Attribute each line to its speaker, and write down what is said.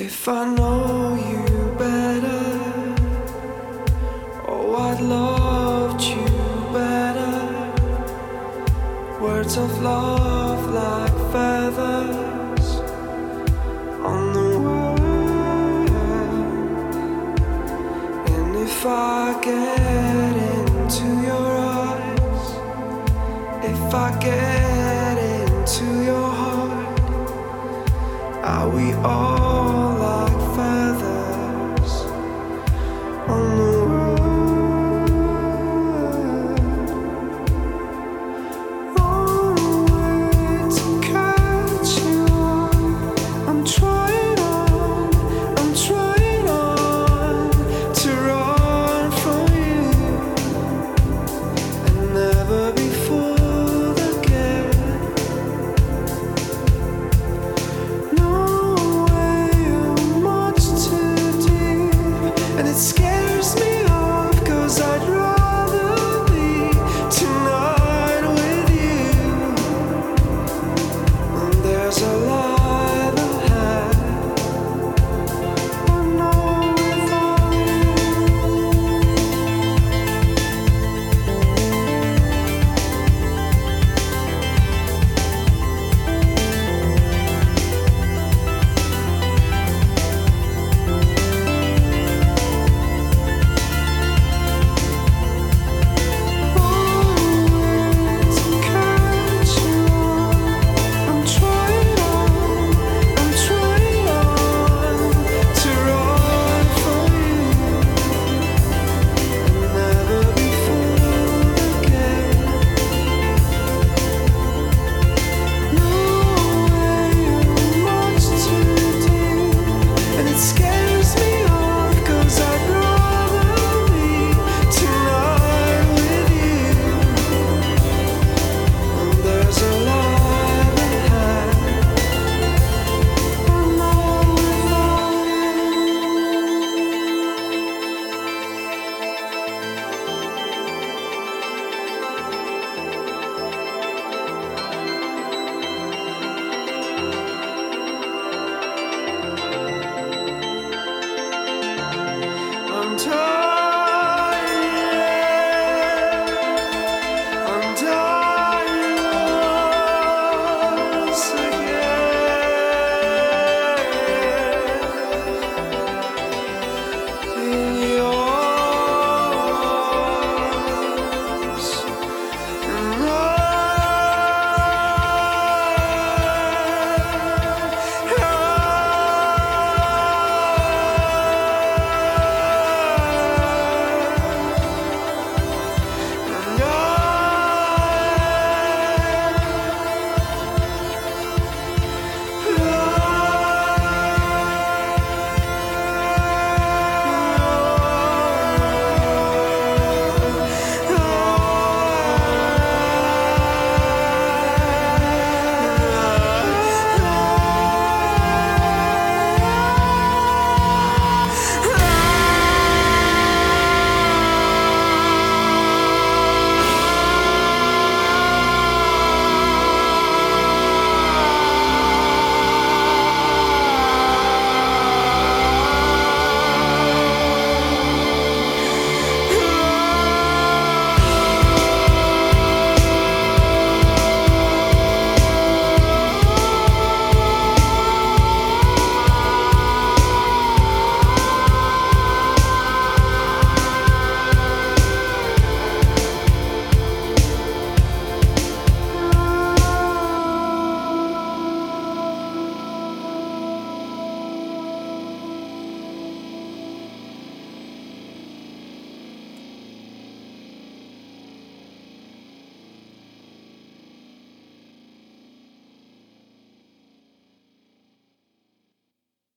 Speaker 1: If I know you better, oh, I'd loved you better. Words of love like feathers on the wind. And if I get into your eyes, if I get into your heart, are we all? scared.